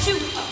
Two.